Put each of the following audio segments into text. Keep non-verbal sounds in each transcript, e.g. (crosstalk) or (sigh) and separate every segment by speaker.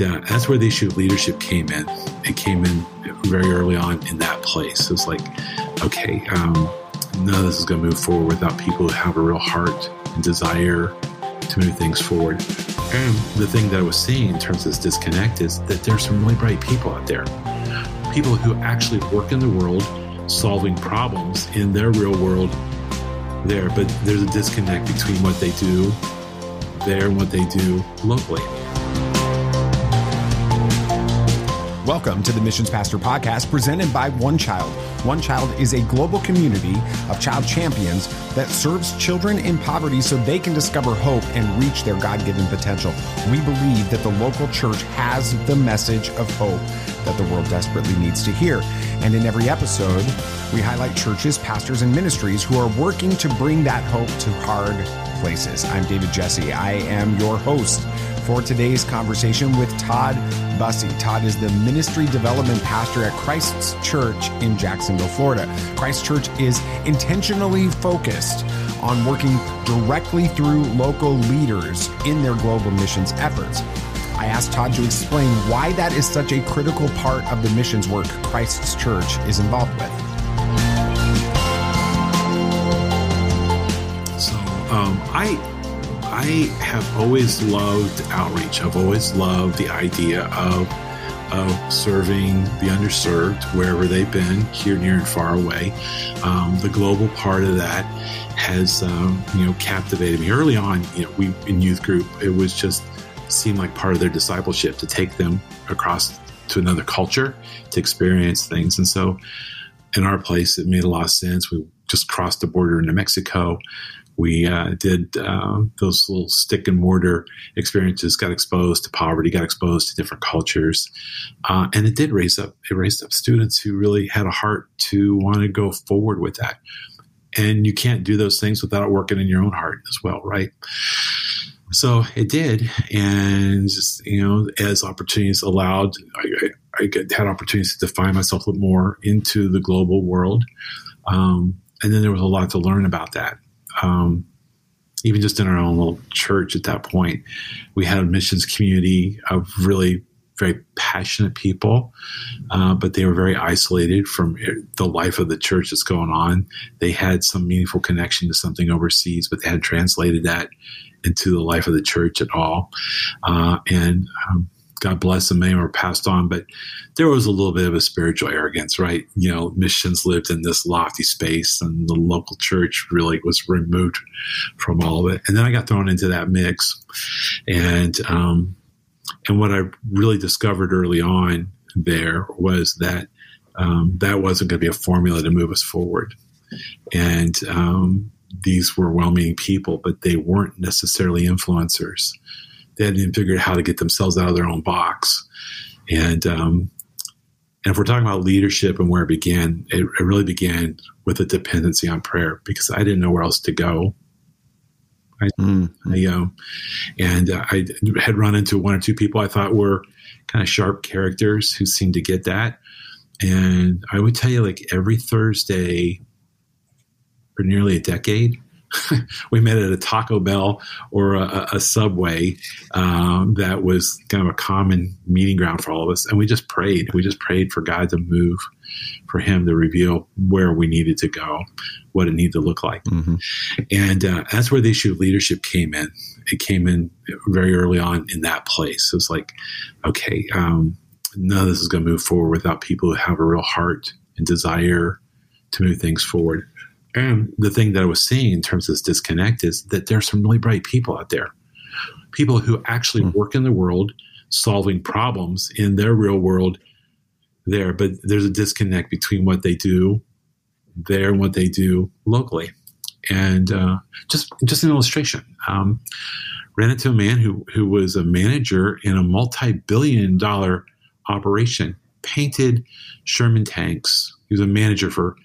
Speaker 1: Uh, that's where the issue of leadership came in. It came in very early on in that place. It was like, okay, um, none of this is going to move forward without people who have a real heart and desire to move things forward. And the thing that I was seeing in terms of this disconnect is that there's some really bright people out there. People who actually work in the world solving problems in their real world there, but there's a disconnect between what they do there and what they do locally.
Speaker 2: Welcome to the Missions Pastor Podcast presented by One Child. One Child is a global community of child champions that serves children in poverty so they can discover hope and reach their God given potential. We believe that the local church has the message of hope that the world desperately needs to hear. And in every episode, we highlight churches, pastors, and ministries who are working to bring that hope to hard places. I'm David Jesse. I am your host for today's conversation with Todd Bussey. Todd is the ministry development pastor at Christ's Church in Jacksonville, Florida. Christ Church is intentionally focused on working directly through local leaders in their global missions efforts. I asked Todd to explain why that is such a critical part of the missions work Christ's Church is involved with.
Speaker 1: So, um, I I have always loved outreach. I've always loved the idea of of serving the underserved wherever they've been, here, near, and far away. Um, the global part of that has um, you know captivated me early on. You know, we in youth group, it was just seemed like part of their discipleship to take them across to another culture to experience things, and so in our place, it made a lot of sense. We just crossed the border into Mexico we uh, did uh, those little stick and mortar experiences, got exposed to poverty, got exposed to different cultures, uh, and it did raise up. It raised up students who really had a heart to want to go forward with that. And you can't do those things without working in your own heart as well, right? So it did, and just you know, as opportunities allowed, I, I, I had opportunities to define myself a little more into the global world. Um, and then there was a lot to learn about that um, even just in our own little church at that point, we had a missions community of really very passionate people, uh, but they were very isolated from the life of the church that's going on. They had some meaningful connection to something overseas, but they hadn't translated that into the life of the church at all. Uh, and um, God bless them, many were passed on, but there was a little bit of a spiritual arrogance, right? You know, missions lived in this lofty space, and the local church really was removed from all of it. And then I got thrown into that mix, and um, and what I really discovered early on there was that um, that wasn't going to be a formula to move us forward, and um, these were well-meaning people, but they weren't necessarily influencers they hadn't even figured out how to get themselves out of their own box. And um, and if we're talking about leadership and where it began, it, it, really began with a dependency on prayer because I didn't know where else to go. I, mm-hmm. I um, and uh, I had run into one or two people I thought were kind of sharp characters who seemed to get that. And I would tell you, like every Thursday for nearly a decade, (laughs) we met at a Taco Bell or a, a Subway um, that was kind of a common meeting ground for all of us. And we just prayed. We just prayed for God to move, for Him to reveal where we needed to go, what it needed to look like. Mm-hmm. And uh, that's where the issue of leadership came in. It came in very early on in that place. It was like, okay, um, none of this is going to move forward without people who have a real heart and desire to move things forward. And the thing that I was seeing in terms of this disconnect is that there's some really bright people out there, people who actually mm. work in the world solving problems in their real world there, but there's a disconnect between what they do there and what they do locally. And uh, just just an illustration, um, ran into a man who who was a manager in a multi-billion dollar operation, painted Sherman tanks. He was a manager for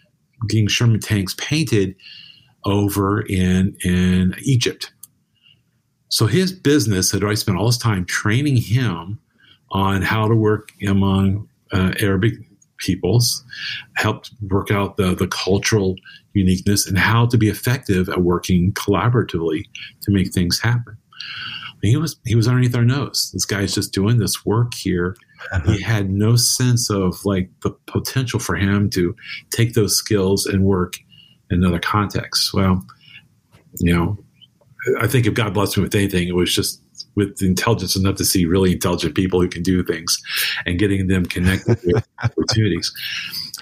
Speaker 1: getting Sherman tanks painted over in in Egypt. So his business had already spent all his time training him on how to work among uh, Arabic peoples, helped work out the, the cultural uniqueness and how to be effective at working collaboratively to make things happen. he was he was underneath our nose. This guy's just doing this work here. He had no sense of like the potential for him to take those skills and work in another context. Well, you know, I think if God blessed me with anything, it was just with intelligence enough to see really intelligent people who can do things and getting them connected with (laughs) opportunities.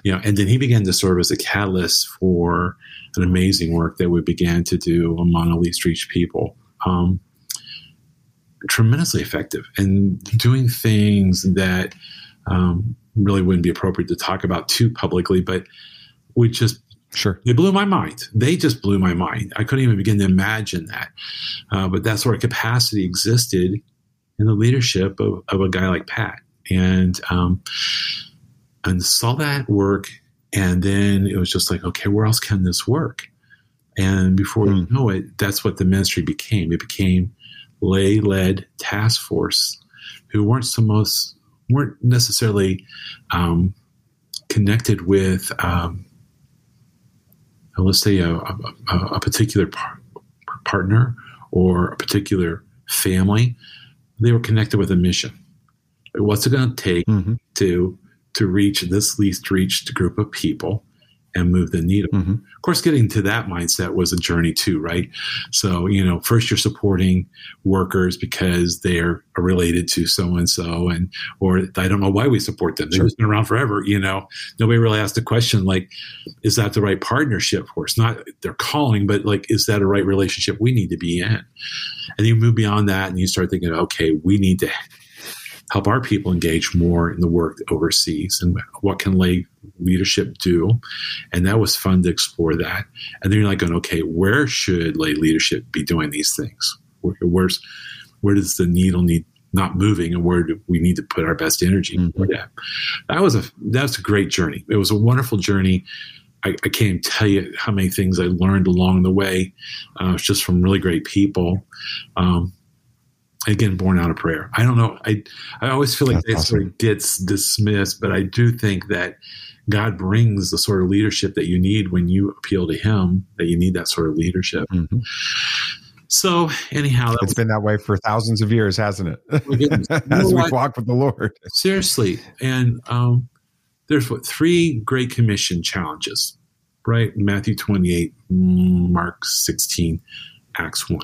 Speaker 1: You know, and then he began to serve as a catalyst for an amazing work that we began to do among the least reached people. Um, tremendously effective and doing things that um, really wouldn't be appropriate to talk about too publicly, but we just
Speaker 2: Sure.
Speaker 1: They blew my mind. They just blew my mind. I couldn't even begin to imagine that. Uh, but that sort of capacity existed in the leadership of, of a guy like Pat. And, um, and saw that work. And then it was just like, okay, where else can this work? And before mm. you know it, that's what the ministry became. It became lay led task force who weren't so most, weren't necessarily um, connected with um, uh, let's say a, a, a particular par- partner or a particular family, they were connected with a mission. What's it going to take mm-hmm. to to reach this least reached group of people? And move the needle. Mm-hmm. Of course, getting to that mindset was a journey too, right? So, you know, first you're supporting workers because they're related to so and so, and or I don't know why we support them. They've sure. been around forever. You know, nobody really asked the question like, is that the right partnership for us? Not they're calling, but like, is that a right relationship we need to be in? And you move beyond that, and you start thinking, okay, we need to help our people engage more in the work overseas and what can lay leadership do. And that was fun to explore that. And then you're like going okay where should lay leadership be doing these things? Where, where's where does the needle need not moving and where do we need to put our best energy mm-hmm. that? That was a that's a great journey. It was a wonderful journey. I, I, can't tell you how many things I learned along the way, uh, just from really great people. Um, again born out of prayer. I don't know. I i always feel like That's that awesome. sort of gets dismissed but i do think that god brings the sort of leadership that you need when you appeal to him that you need that sort of leadership. Mm-hmm. so anyhow
Speaker 2: it's was, been that way for thousands of years hasn't it? (laughs) As we walk with the lord.
Speaker 1: Seriously. And um, there's what three great commission challenges right? Matthew 28 mark 16 acts 1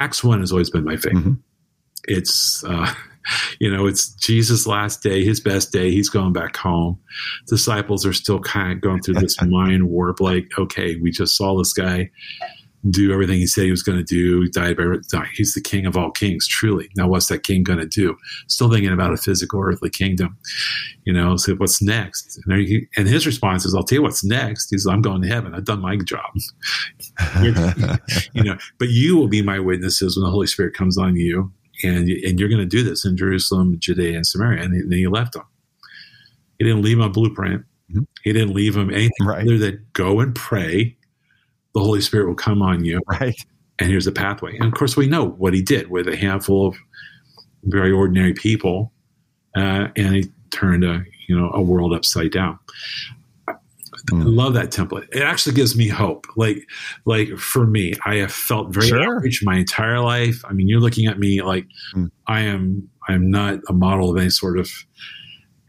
Speaker 1: acts 1 has always been my favorite. Mm-hmm it's uh, (laughs) you know it's jesus last day his best day. He's going back home. Disciples are still kind of going through this (laughs) mind warp like okay we just saw this guy do everything he said he was going to do died by he's the king of all kings truly. Now what's that king going to do? Still thinking about a physical earthly kingdom you know so what's next? And, he, and his response is i'll tell you what's next. He's i'm going to heaven. I've done my job. (laughs) You know but you will be my witnesses when the holy spirit comes on you and and you're going to do this in Jerusalem, Judea, and Samaria. And then he left them. He didn't leave him a blueprint. Mm-hmm. He didn't leave him anything right. other than go and pray. The Holy Spirit will come on you.
Speaker 2: Right.
Speaker 1: And here's the pathway. And of course, we know what he did with a handful of very ordinary people, uh, and he turned a you know a world upside down. Mm. I love that template. It actually gives me hope. Like, like for me, I have felt very sure. my entire life. I mean, you're looking at me like mm. I am. I am not a model of any sort of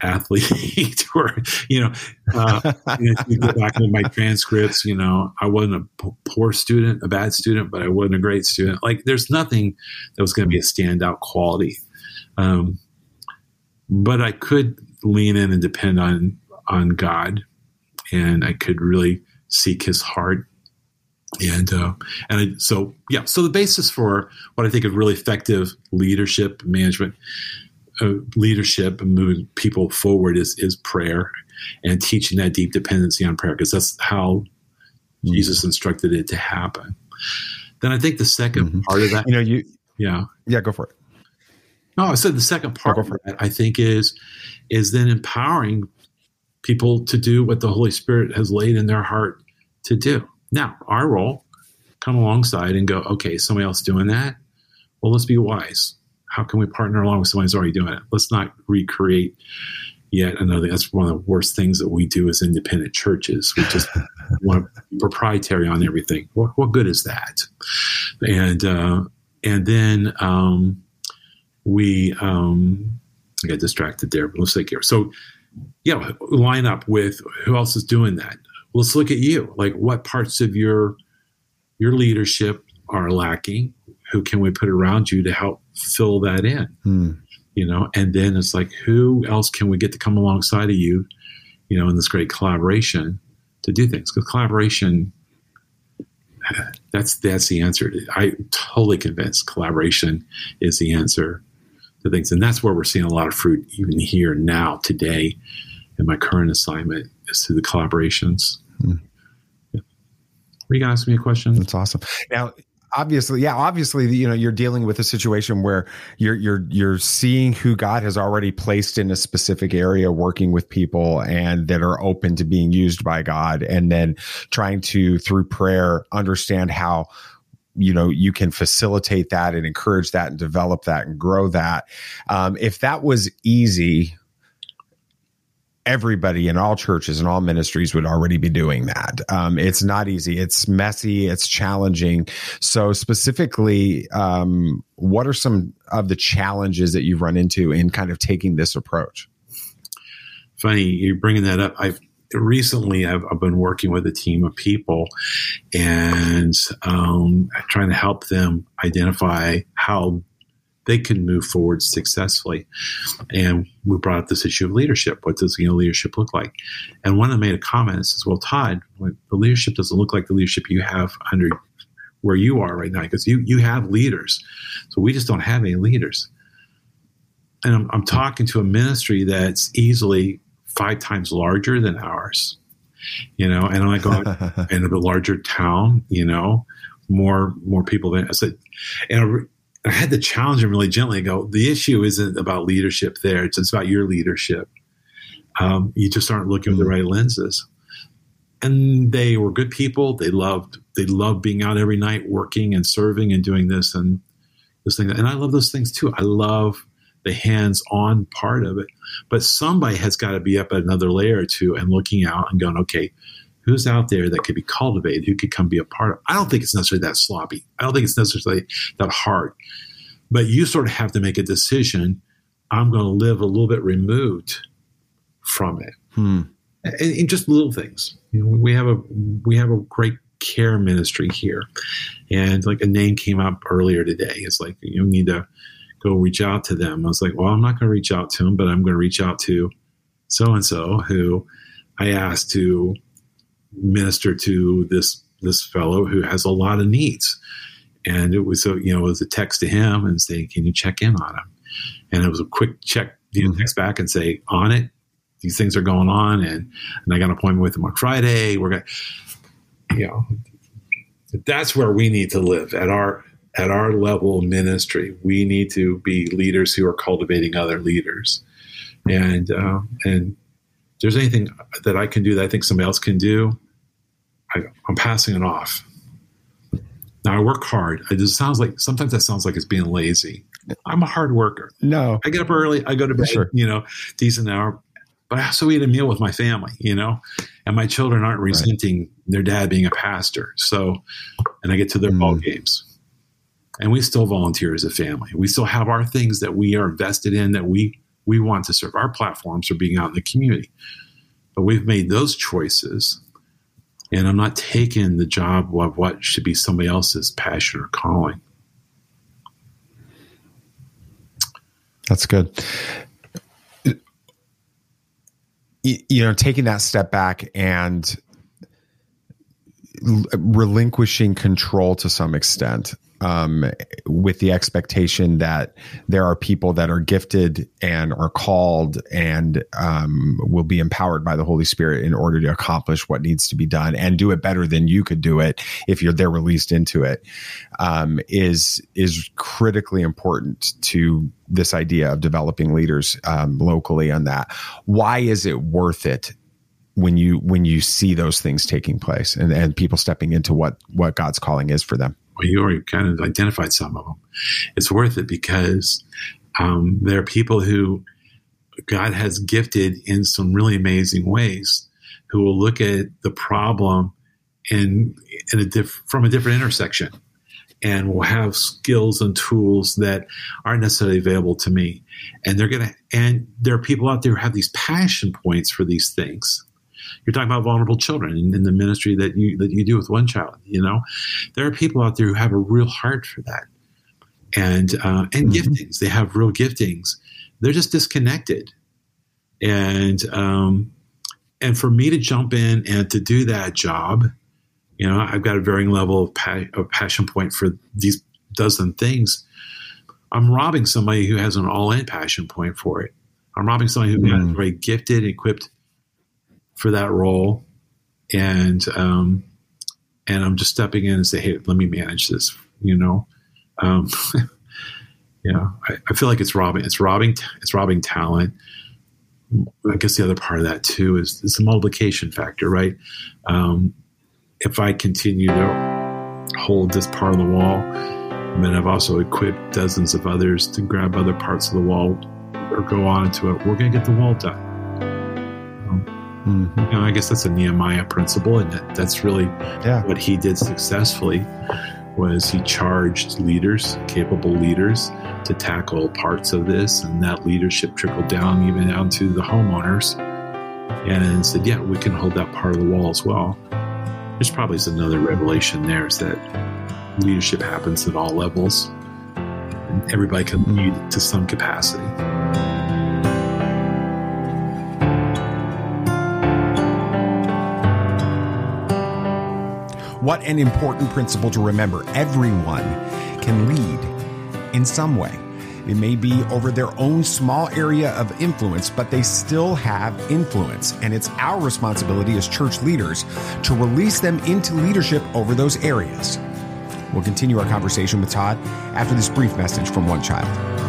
Speaker 1: athlete, (laughs) or you know, uh, (laughs) you, know, you go back into my transcripts. You know, I wasn't a p- poor student, a bad student, but I wasn't a great student. Like, there's nothing that was going to be a standout quality. Um, but I could lean in and depend on on God and I could really seek his heart. And uh, and I, so yeah, so the basis for what I think of really effective leadership management, uh, leadership and moving people forward is is prayer, and teaching that deep dependency on prayer because that's how mm-hmm. Jesus instructed it to happen. Then I think the 2nd mm-hmm. part of that,
Speaker 2: you know, you
Speaker 1: yeah
Speaker 2: yeah go for it.
Speaker 1: No, I said the second part of that I think is is then empowering people to do what the Holy Spirit has laid in their heart to do. Now, our role, come alongside and go, okay, somebody else doing that. Well, let's be wise. How can we partner along with somebody who's already doing it? Let's not recreate yet another. That's one of the worst things that we do as independent churches. We just (laughs) want proprietary on everything. What, what good is that? And uh, and then um, we um, I got distracted there, but let's take care. So yeah, line up with who else is doing that. Let's look at you. Like what parts of your your leadership are lacking? Who can we put around you to help fill that in? Hmm. You know, and then it's like who else can we get to come alongside of you? You know, in this great collaboration to do things because collaboration that's that's the answer. I'm totally convinced collaboration is the answer to things, and that's where we're seeing a lot of fruit even here now today. In my current assignment is through the collaborations. Mm. Yeah. Were you gonna ask me a question?
Speaker 2: That's awesome. Now, obviously yeah obviously you know you're dealing with a situation where you're you're you're seeing who god has already placed in a specific area working with people and that are open to being used by god and then trying to through prayer understand how you know you can facilitate that and encourage that and develop that and grow that um, if that was easy everybody in all churches and all ministries would already be doing that. Um, it's not easy. It's messy. It's challenging. So specifically, um, what are some of the challenges that you've run into in kind of taking this approach?
Speaker 1: Funny you're bringing that up. I've recently I've, I've, been working with a team of people and um, trying to help them identify how they can move forward successfully. And we brought up this issue of leadership. What does you know leadership look like? And one of them made a comment and says, "Well, Todd, the leadership doesn't look like the leadership you have under where you are right now because you you have leaders, so we just don't have any leaders." And I'm, I'm talking to a ministry that's easily five times larger than ours, you know, and like (laughs) going in a larger town, you know, more more people than I said, and I had to challenge him really gently and go, the issue isn't about leadership there. It's, it's about your leadership. Um, you just aren't looking with the right lenses. And they were good people. They loved, they loved being out every night working and serving and doing this and this thing. And I love those things too. I love the hands-on part of it. But somebody has got to be up at another layer or two and looking out and going, okay, who's out there that could be cultivated, who could come be a part of. I don't think it's necessarily that sloppy. I don't think it's necessarily that hard. But you sort of have to make a decision. I'm going to live a little bit removed from it, hmm. and, and, just little things. You know, we have a we have a great care ministry here, and like a name came up earlier today. It's like you need to go reach out to them. I was like, well, I'm not going to reach out to them, but I'm going to reach out to so and so who I asked to minister to this this fellow who has a lot of needs. And it was a you know it was a text to him and saying, "Can you check in on him?" And it was a quick check, you know, mm-hmm. text back and say, "On it. These things are going on, and and I got an appointment with him on Friday. We're gonna, you know, that's where we need to live at our at our level of ministry. We need to be leaders who are cultivating other leaders, and uh, and there's anything that I can do that I think somebody else can do, I, am passing it off. Now I work hard. It just sounds like sometimes that sounds like it's being lazy. I'm a hard worker.
Speaker 2: No,
Speaker 1: I get up early. I go to bed, sure. you know, decent hour, but I also eat a meal with my family, you know, and my children aren't resenting right. their dad being a pastor. So, and I get to their mm. ball games and we still volunteer as a family. We still have our things that we are invested in that we we want to serve. Our platforms are being out in the community. But we've made those choices. And I'm not taking the job of what should be somebody else's passion or calling.
Speaker 2: That's good. You know, taking that step back and relinquishing control to some extent um, with the expectation that there are people that are gifted and are called and um, will be empowered by the Holy Spirit in order to accomplish what needs to be done and do it better than you could do it if you're they're released into it um, is is critically important to this idea of developing leaders um, locally on that. Why is it worth it when you when you see those things taking place and, and people stepping into what what God's calling is for them?
Speaker 1: Well, you already kind of identified some of them. It's worth it because um, there are people who God has gifted in some really amazing ways who will look at the problem in, in a diff- from a different intersection and will have skills and tools that aren't necessarily available to me. And they're going to, and there are people out there who have these passion points for these things. You're talking about vulnerable children in, in the ministry that you that you do with one child. You know, there are people out there who have a real heart for that, and uh, and mm-hmm. giftings. They have real giftings. They're just disconnected, and um, and for me to jump in and to do that job, you know, I've got a varying level of, pa- of passion point for these dozen things. I'm robbing somebody who has an all-in passion point for it. I'm robbing somebody who's mm. very gifted, equipped for that role, and um, and I'm just stepping in and say, hey, let me manage this. You know, um, (laughs) yeah, I, I, feel like it's robbing. It's robbing. It's robbing talent. I guess the other part of that too is, is the multiplication factor, right? Um, if I continue to hold this part of the wall, then I've also equipped dozens of others to grab other parts of the wall or go on to it. We're going to get the wall done. Mm-hmm. You know, I guess that's a Nehemiah principle, and that, that's really yeah. what he did successfully. Was he charged leaders, capable leaders, to tackle parts of this, and that leadership trickled down even down to the homeowners, and said, "Yeah, we can hold that part of the wall as well." There's probably another revelation there is that leadership happens at all levels, and everybody can lead to some capacity.
Speaker 2: What an important principle to remember. Everyone can lead in some way. It may be over their own small area of influence, but they still have influence. And it's our responsibility as church leaders to release them into leadership over those areas. We'll continue our conversation with Todd after this brief message from One Child.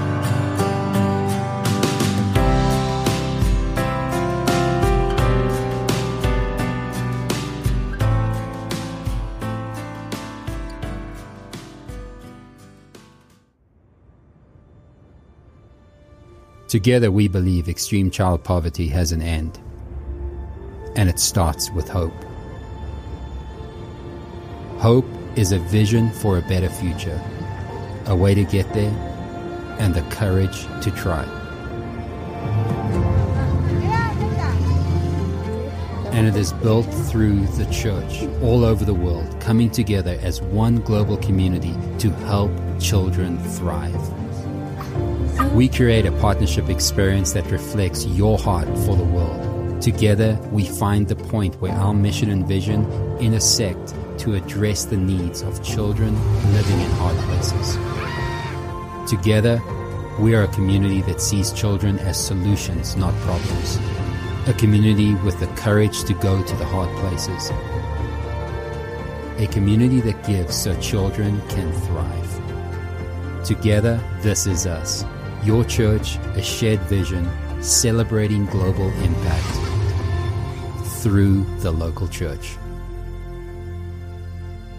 Speaker 3: Together, we believe extreme child poverty has an end, and it starts with hope. Hope is a vision for a better future, a way to get there, and the courage to try. And it is built through the church all over the world, coming together as one global community to help children thrive. We create a partnership experience that reflects your heart for the world. Together, we find the point where our mission and vision intersect to address the needs of children living in hard places. Together, we are a community that sees children as solutions, not problems. A community with the courage to go to the hard places. A community that gives so children can thrive. Together, this is us. Your church, a shared vision, celebrating global impact through the local church.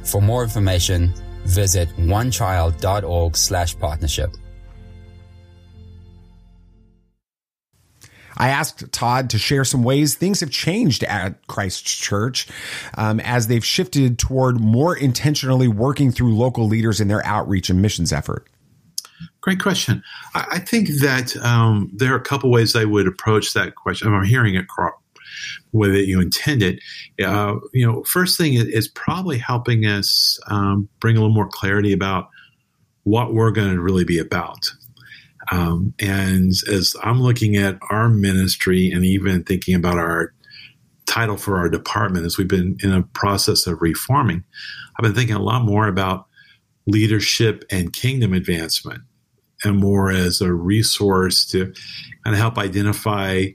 Speaker 4: For more information, visit onechild.org slash partnership.
Speaker 2: I asked Todd to share some ways things have changed at Christ Church um, as they've shifted toward more intentionally working through local leaders in their outreach and missions effort.
Speaker 1: Great question. I, I think that um, there are a couple ways I would approach that question. I'm hearing it way that you intend it. Uh, you know, first thing is probably helping us um, bring a little more clarity about what we're going to really be about. Um, and as I'm looking at our ministry and even thinking about our title for our department, as we've been in a process of reforming, I've been thinking a lot more about leadership and kingdom advancement and more as a resource to kind of help identify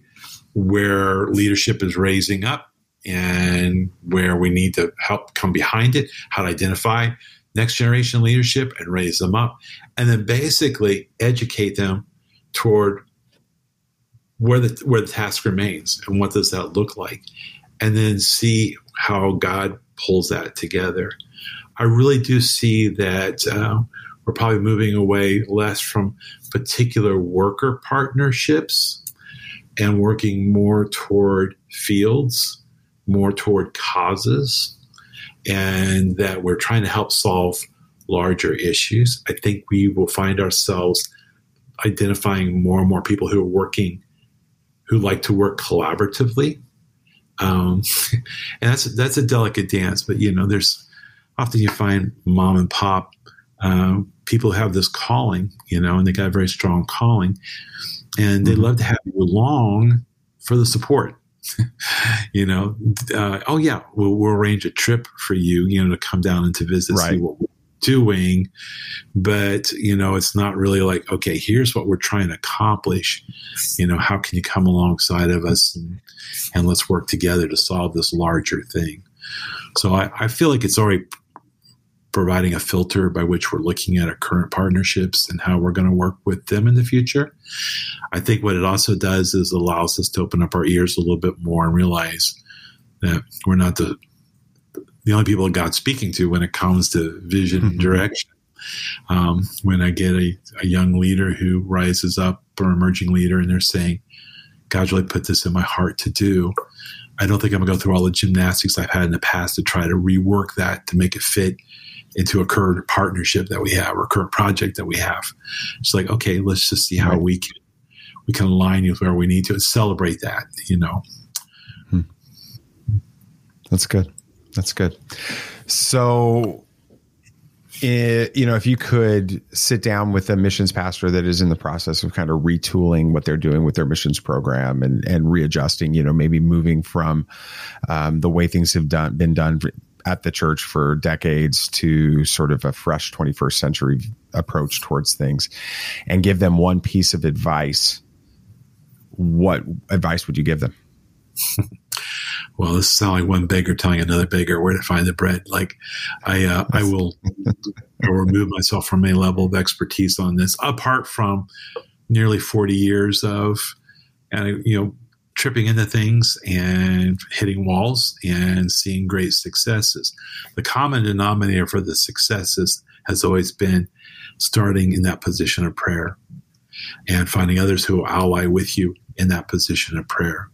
Speaker 1: where leadership is raising up and where we need to help come behind it, how to identify next generation leadership and raise them up, and then basically educate them toward where the where the task remains and what does that look like, and then see how God pulls that together. I really do see that uh, we're probably moving away less from particular worker partnerships and working more toward fields, more toward causes, and that we're trying to help solve larger issues, I think we will find ourselves identifying more and more people who are working, who like to work collaboratively. Um, (laughs) and that's that's a delicate dance, but you know, there's often you find mom and pop um, people have this calling, you know, and they got a very strong calling, and they mm-hmm. love to have you along for the support. (laughs) you know, uh, oh yeah, we'll, we'll, arrange a trip for you, you know, to come down and to visit, right. see what we're doing. But you know, it's not really like, okay, here's what we're trying to accomplish. You know, how can you come alongside of us and, and let's work together to solve this larger thing. So I, I feel like it's already providing a filter by which we're looking at our current partnerships and how we're going to work with them in the future. I think what it also does is allows us to open up our ears a little bit more and realize that we're not the the only people God's speaking to when it comes to vision and (laughs) direction. Um, when I get a, a young leader who rises up or emerging leader and they're saying, God really put this in my heart to do. I don't think I'm gonna go through all the gymnastics I've had in the past to try to rework that to make it fit into a current partnership that we have or current project that we have. It's like, okay, let's just see how right. we can we can align with where we need to and celebrate that, you know. Hmm.
Speaker 2: That's good. That's good. So it, you know, if you could sit down with a missions pastor that is in the process of kind of retooling what they're doing with their missions program and and readjusting, you know, maybe moving from um, the way things have done been done at the church for decades to sort of a fresh 21st century approach towards things and give them one piece of advice, what advice would you give them? (laughs)
Speaker 1: well, this sounds like one beggar telling another beggar where to find the bread. Like, I, uh, I will, I will remove myself from a level of expertise on this, apart from nearly forty years of, and you know, tripping into things and hitting walls and seeing great successes. The common denominator for the successes has always been starting in that position of prayer and finding others who will ally with you in that position of prayer.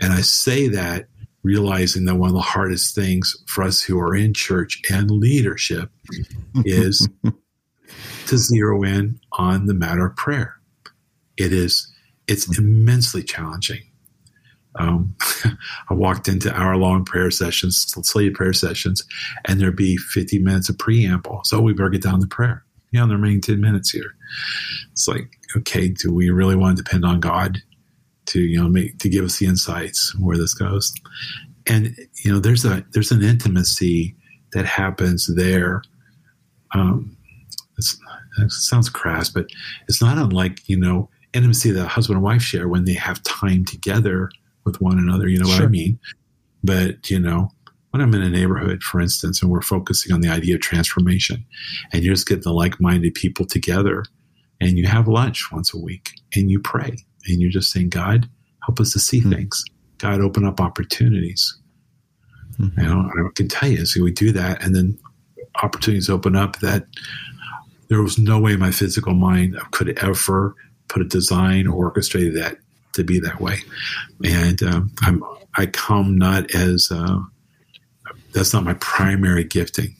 Speaker 1: And I say that realizing that one of the hardest things for us who are in church and leadership (laughs) is to zero in on the matter of prayer. It is it's immensely challenging um, (laughs) I walked into hour long prayer sessions, slated prayer sessions, and there'd be 50 minutes of preamble. So we better get down to prayer. You know, the remaining 10 minutes here. It's like, okay, do we really want to depend on God to, you know, make, to give us the insights where this goes? And, you know, there's a, there's an intimacy that happens there. Um, it sounds crass, but it's not unlike, you know, intimacy that husband and wife share when they have time together with one another. You know sure. what I mean? But, you know, when I'm in a neighborhood, for instance, and we're focusing on the idea of transformation, and you just get the like minded people together and you have lunch once a week and you pray and you're just saying, God, help us to see mm-hmm. things. God, open up opportunities. Mm-hmm. You know, I can tell you, so we do that, and then opportunities open up that there was no way my physical mind could ever put a design or orchestrate that to be that way. And um, I'm I come not as uh, that's not my primary gifting.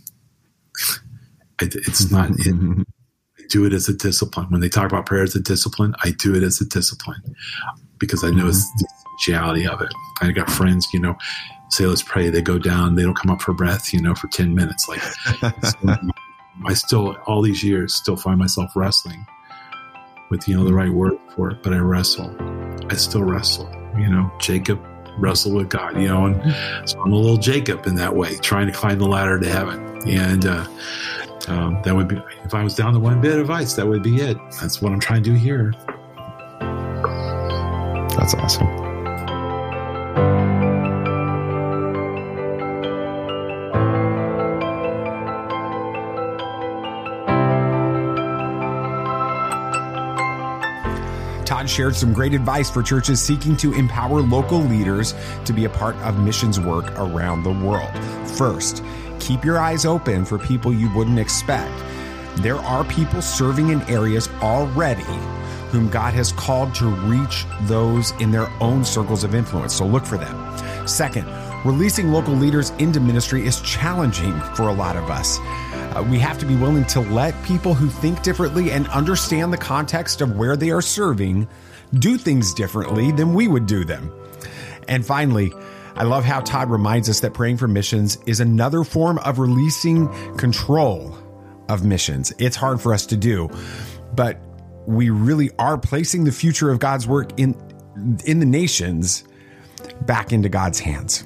Speaker 1: it's not (laughs) in. I do it as a discipline. When they talk about prayer as a discipline, I do it as a discipline because I know it's the essentiality of it. I got friends, you know, say let's pray. They go down. They don't come up for breath, you know, for ten minutes. Like so (laughs) I still all these years still find myself wrestling with you know the right word for it, but I wrestle. I still wrestle. You know, Jacob wrestled with God. You know, and so I'm a little Jacob in that way, trying to climb the ladder to heaven. And uh, um, that would be if I was down to one bit of advice, that would be it. That's what I'm trying to do here.
Speaker 2: That's awesome. Shared some great advice for churches seeking to empower local leaders to be a part of missions work around the world. First, keep your eyes open for people you wouldn't expect. There are people serving in areas already whom God has called to reach those in their own circles of influence, so look for them. Second, releasing local leaders into ministry is challenging for a lot of us. Uh, we have to be willing to let people who think differently and understand the context of where they are serving do things differently than we would do them. And finally, I love how Todd reminds us that praying for missions is another form of releasing control of missions. It's hard for us to do, but we really are placing the future of God's work in in the nations back into God's hands.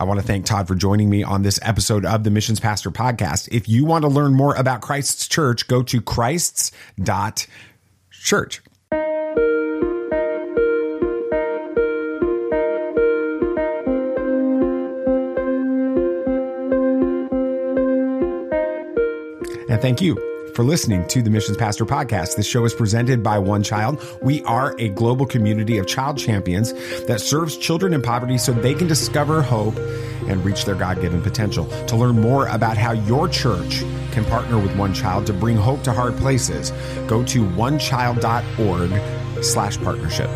Speaker 2: I want to thank Todd for joining me on this episode of the Missions Pastor podcast. If you want to learn more about Christ's church, go to christs.church. And thank you for listening to the Missions Pastor podcast. This show is presented by One Child. We are a global community of child champions that serves children in poverty so they can discover hope and reach their God given potential. To learn more about how your church can partner with One Child to bring hope to hard places, go to onechild.org slash partnership.